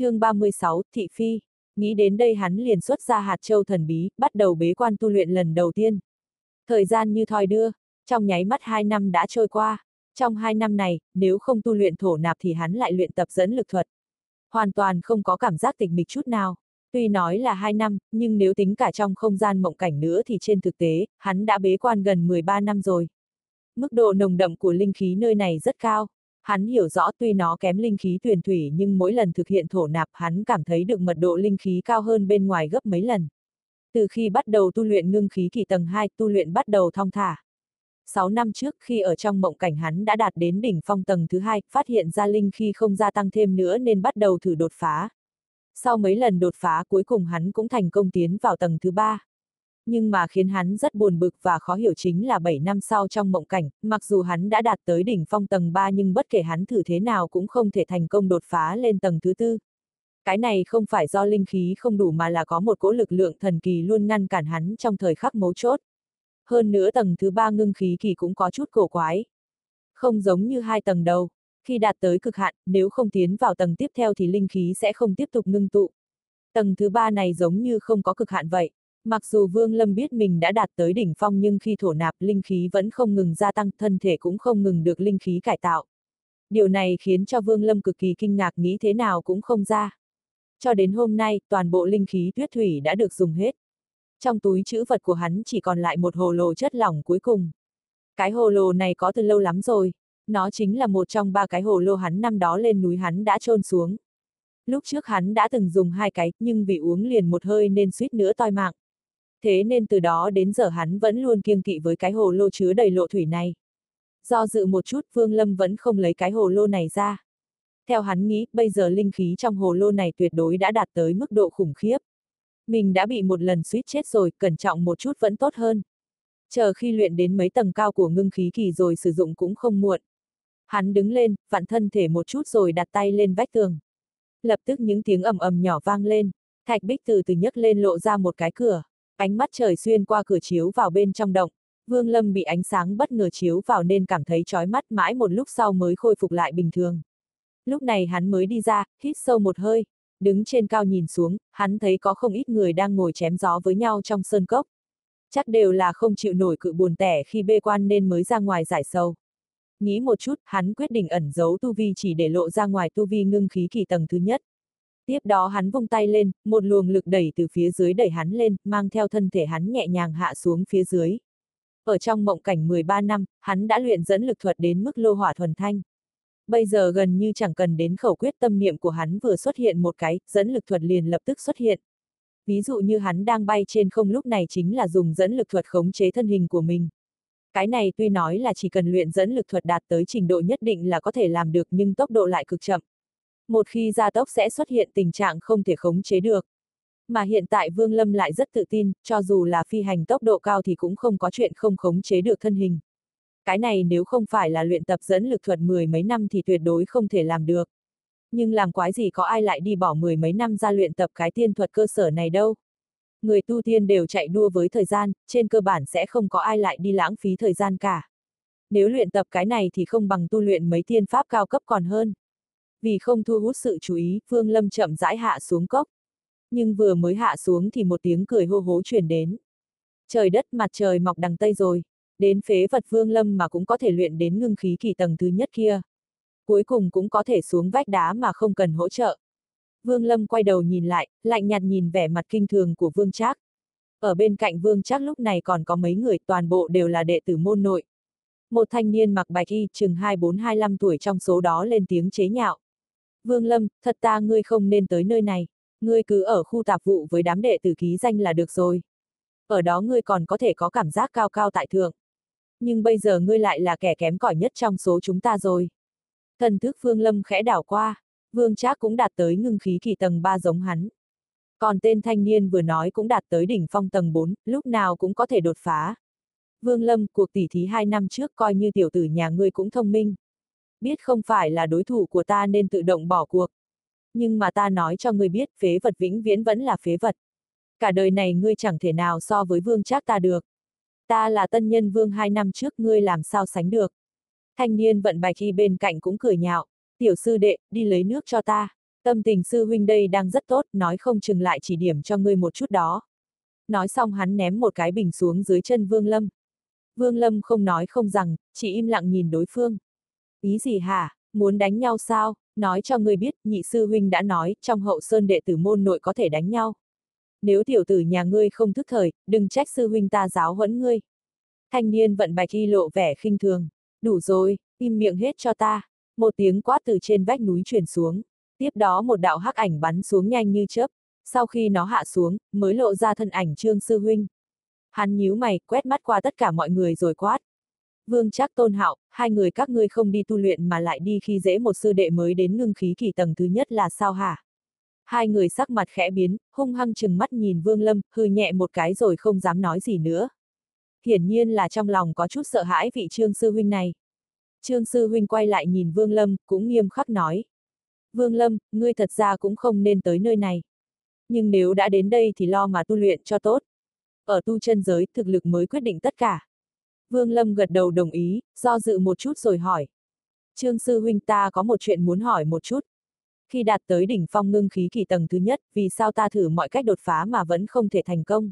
chương 36, Thị Phi. Nghĩ đến đây hắn liền xuất ra hạt châu thần bí, bắt đầu bế quan tu luyện lần đầu tiên. Thời gian như thoi đưa, trong nháy mắt hai năm đã trôi qua. Trong hai năm này, nếu không tu luyện thổ nạp thì hắn lại luyện tập dẫn lực thuật. Hoàn toàn không có cảm giác tịch mịch chút nào. Tuy nói là hai năm, nhưng nếu tính cả trong không gian mộng cảnh nữa thì trên thực tế, hắn đã bế quan gần 13 năm rồi. Mức độ nồng đậm của linh khí nơi này rất cao. Hắn hiểu rõ tuy nó kém linh khí tuyển thủy nhưng mỗi lần thực hiện thổ nạp hắn cảm thấy được mật độ linh khí cao hơn bên ngoài gấp mấy lần. Từ khi bắt đầu tu luyện ngưng khí kỳ tầng 2, tu luyện bắt đầu thong thả. 6 năm trước khi ở trong mộng cảnh hắn đã đạt đến đỉnh phong tầng thứ hai, phát hiện ra linh khí không gia tăng thêm nữa nên bắt đầu thử đột phá. Sau mấy lần đột phá cuối cùng hắn cũng thành công tiến vào tầng thứ ba. Nhưng mà khiến hắn rất buồn bực và khó hiểu chính là 7 năm sau trong mộng cảnh, mặc dù hắn đã đạt tới đỉnh phong tầng 3 nhưng bất kể hắn thử thế nào cũng không thể thành công đột phá lên tầng thứ tư. Cái này không phải do linh khí không đủ mà là có một cỗ lực lượng thần kỳ luôn ngăn cản hắn trong thời khắc mấu chốt. Hơn nữa tầng thứ ba ngưng khí kỳ cũng có chút cổ quái. Không giống như hai tầng đầu, khi đạt tới cực hạn, nếu không tiến vào tầng tiếp theo thì linh khí sẽ không tiếp tục ngưng tụ. Tầng thứ ba này giống như không có cực hạn vậy. Mặc dù Vương Lâm biết mình đã đạt tới đỉnh phong nhưng khi thổ nạp linh khí vẫn không ngừng gia tăng, thân thể cũng không ngừng được linh khí cải tạo. Điều này khiến cho Vương Lâm cực kỳ kinh ngạc nghĩ thế nào cũng không ra. Cho đến hôm nay, toàn bộ linh khí tuyết thủy đã được dùng hết. Trong túi chữ vật của hắn chỉ còn lại một hồ lô chất lỏng cuối cùng. Cái hồ lô này có từ lâu lắm rồi. Nó chính là một trong ba cái hồ lô hắn năm đó lên núi hắn đã trôn xuống. Lúc trước hắn đã từng dùng hai cái, nhưng vì uống liền một hơi nên suýt nữa toi mạng. Thế nên từ đó đến giờ hắn vẫn luôn kiêng kỵ với cái hồ lô chứa đầy lộ thủy này. Do dự một chút Vương Lâm vẫn không lấy cái hồ lô này ra. Theo hắn nghĩ, bây giờ linh khí trong hồ lô này tuyệt đối đã đạt tới mức độ khủng khiếp. Mình đã bị một lần suýt chết rồi, cẩn trọng một chút vẫn tốt hơn. Chờ khi luyện đến mấy tầng cao của ngưng khí kỳ rồi sử dụng cũng không muộn. Hắn đứng lên, vặn thân thể một chút rồi đặt tay lên vách tường. Lập tức những tiếng ầm ầm nhỏ vang lên, thạch bích từ từ nhấc lên lộ ra một cái cửa. Ánh mắt trời xuyên qua cửa chiếu vào bên trong động. Vương Lâm bị ánh sáng bất ngờ chiếu vào nên cảm thấy chói mắt mãi một lúc sau mới khôi phục lại bình thường. Lúc này hắn mới đi ra, hít sâu một hơi. Đứng trên cao nhìn xuống, hắn thấy có không ít người đang ngồi chém gió với nhau trong sơn cốc. Chắc đều là không chịu nổi cự buồn tẻ khi bê quan nên mới ra ngoài giải sâu. Nghĩ một chút, hắn quyết định ẩn giấu tu vi chỉ để lộ ra ngoài tu vi ngưng khí kỳ tầng thứ nhất. Tiếp đó hắn vung tay lên, một luồng lực đẩy từ phía dưới đẩy hắn lên, mang theo thân thể hắn nhẹ nhàng hạ xuống phía dưới. Ở trong mộng cảnh 13 năm, hắn đã luyện dẫn lực thuật đến mức lô hỏa thuần thanh. Bây giờ gần như chẳng cần đến khẩu quyết tâm niệm của hắn vừa xuất hiện một cái, dẫn lực thuật liền lập tức xuất hiện. Ví dụ như hắn đang bay trên không lúc này chính là dùng dẫn lực thuật khống chế thân hình của mình. Cái này tuy nói là chỉ cần luyện dẫn lực thuật đạt tới trình độ nhất định là có thể làm được nhưng tốc độ lại cực chậm. Một khi gia tốc sẽ xuất hiện tình trạng không thể khống chế được. Mà hiện tại Vương Lâm lại rất tự tin, cho dù là phi hành tốc độ cao thì cũng không có chuyện không khống chế được thân hình. Cái này nếu không phải là luyện tập dẫn lực thuật mười mấy năm thì tuyệt đối không thể làm được. Nhưng làm quái gì có ai lại đi bỏ mười mấy năm ra luyện tập cái tiên thuật cơ sở này đâu. Người tu tiên đều chạy đua với thời gian, trên cơ bản sẽ không có ai lại đi lãng phí thời gian cả. Nếu luyện tập cái này thì không bằng tu luyện mấy tiên pháp cao cấp còn hơn. Vì không thu hút sự chú ý, Vương Lâm chậm rãi hạ xuống cốc. Nhưng vừa mới hạ xuống thì một tiếng cười hô hố truyền đến. Trời đất mặt trời mọc đằng Tây rồi, đến phế vật Vương Lâm mà cũng có thể luyện đến ngưng khí kỳ tầng thứ nhất kia. Cuối cùng cũng có thể xuống vách đá mà không cần hỗ trợ. Vương Lâm quay đầu nhìn lại, lạnh nhạt nhìn vẻ mặt kinh thường của Vương Trác. Ở bên cạnh Vương Trác lúc này còn có mấy người toàn bộ đều là đệ tử môn nội. Một thanh niên mặc bạch y chừng 24-25 tuổi trong số đó lên tiếng chế nhạo. Vương Lâm, thật ta ngươi không nên tới nơi này, ngươi cứ ở khu tạp vụ với đám đệ tử ký danh là được rồi. Ở đó ngươi còn có thể có cảm giác cao cao tại thượng. Nhưng bây giờ ngươi lại là kẻ kém cỏi nhất trong số chúng ta rồi. Thần thức Vương Lâm khẽ đảo qua, Vương Trác cũng đạt tới ngưng khí kỳ tầng 3 giống hắn. Còn tên thanh niên vừa nói cũng đạt tới đỉnh phong tầng 4, lúc nào cũng có thể đột phá. Vương Lâm, cuộc tỉ thí hai năm trước coi như tiểu tử nhà ngươi cũng thông minh biết không phải là đối thủ của ta nên tự động bỏ cuộc. Nhưng mà ta nói cho ngươi biết, phế vật vĩnh viễn vẫn là phế vật. Cả đời này ngươi chẳng thể nào so với vương trác ta được. Ta là tân nhân vương hai năm trước ngươi làm sao sánh được. Thanh niên vận bạch y bên cạnh cũng cười nhạo, tiểu sư đệ, đi lấy nước cho ta. Tâm tình sư huynh đây đang rất tốt, nói không chừng lại chỉ điểm cho ngươi một chút đó. Nói xong hắn ném một cái bình xuống dưới chân Vương Lâm. Vương Lâm không nói không rằng, chỉ im lặng nhìn đối phương. Ý gì hả, muốn đánh nhau sao, nói cho ngươi biết, nhị sư huynh đã nói, trong hậu sơn đệ tử môn nội có thể đánh nhau. Nếu tiểu tử nhà ngươi không thức thời, đừng trách sư huynh ta giáo huấn ngươi. Thanh niên vận bạch y lộ vẻ khinh thường. Đủ rồi, im miệng hết cho ta. Một tiếng quát từ trên vách núi truyền xuống. Tiếp đó một đạo hắc ảnh bắn xuống nhanh như chớp. Sau khi nó hạ xuống, mới lộ ra thân ảnh trương sư huynh. Hắn nhíu mày, quét mắt qua tất cả mọi người rồi quát. Vương Trác tôn hạo, hai người các ngươi không đi tu luyện mà lại đi khi dễ một sư đệ mới đến ngưng khí kỳ tầng thứ nhất là sao hả? Hai người sắc mặt khẽ biến, hung hăng chừng mắt nhìn Vương Lâm, hư nhẹ một cái rồi không dám nói gì nữa. Hiển nhiên là trong lòng có chút sợ hãi vị trương sư huynh này. Trương sư huynh quay lại nhìn Vương Lâm, cũng nghiêm khắc nói. Vương Lâm, ngươi thật ra cũng không nên tới nơi này. Nhưng nếu đã đến đây thì lo mà tu luyện cho tốt. Ở tu chân giới, thực lực mới quyết định tất cả. Vương Lâm gật đầu đồng ý, do dự một chút rồi hỏi. Trương sư huynh ta có một chuyện muốn hỏi một chút. Khi đạt tới đỉnh phong ngưng khí kỳ tầng thứ nhất, vì sao ta thử mọi cách đột phá mà vẫn không thể thành công?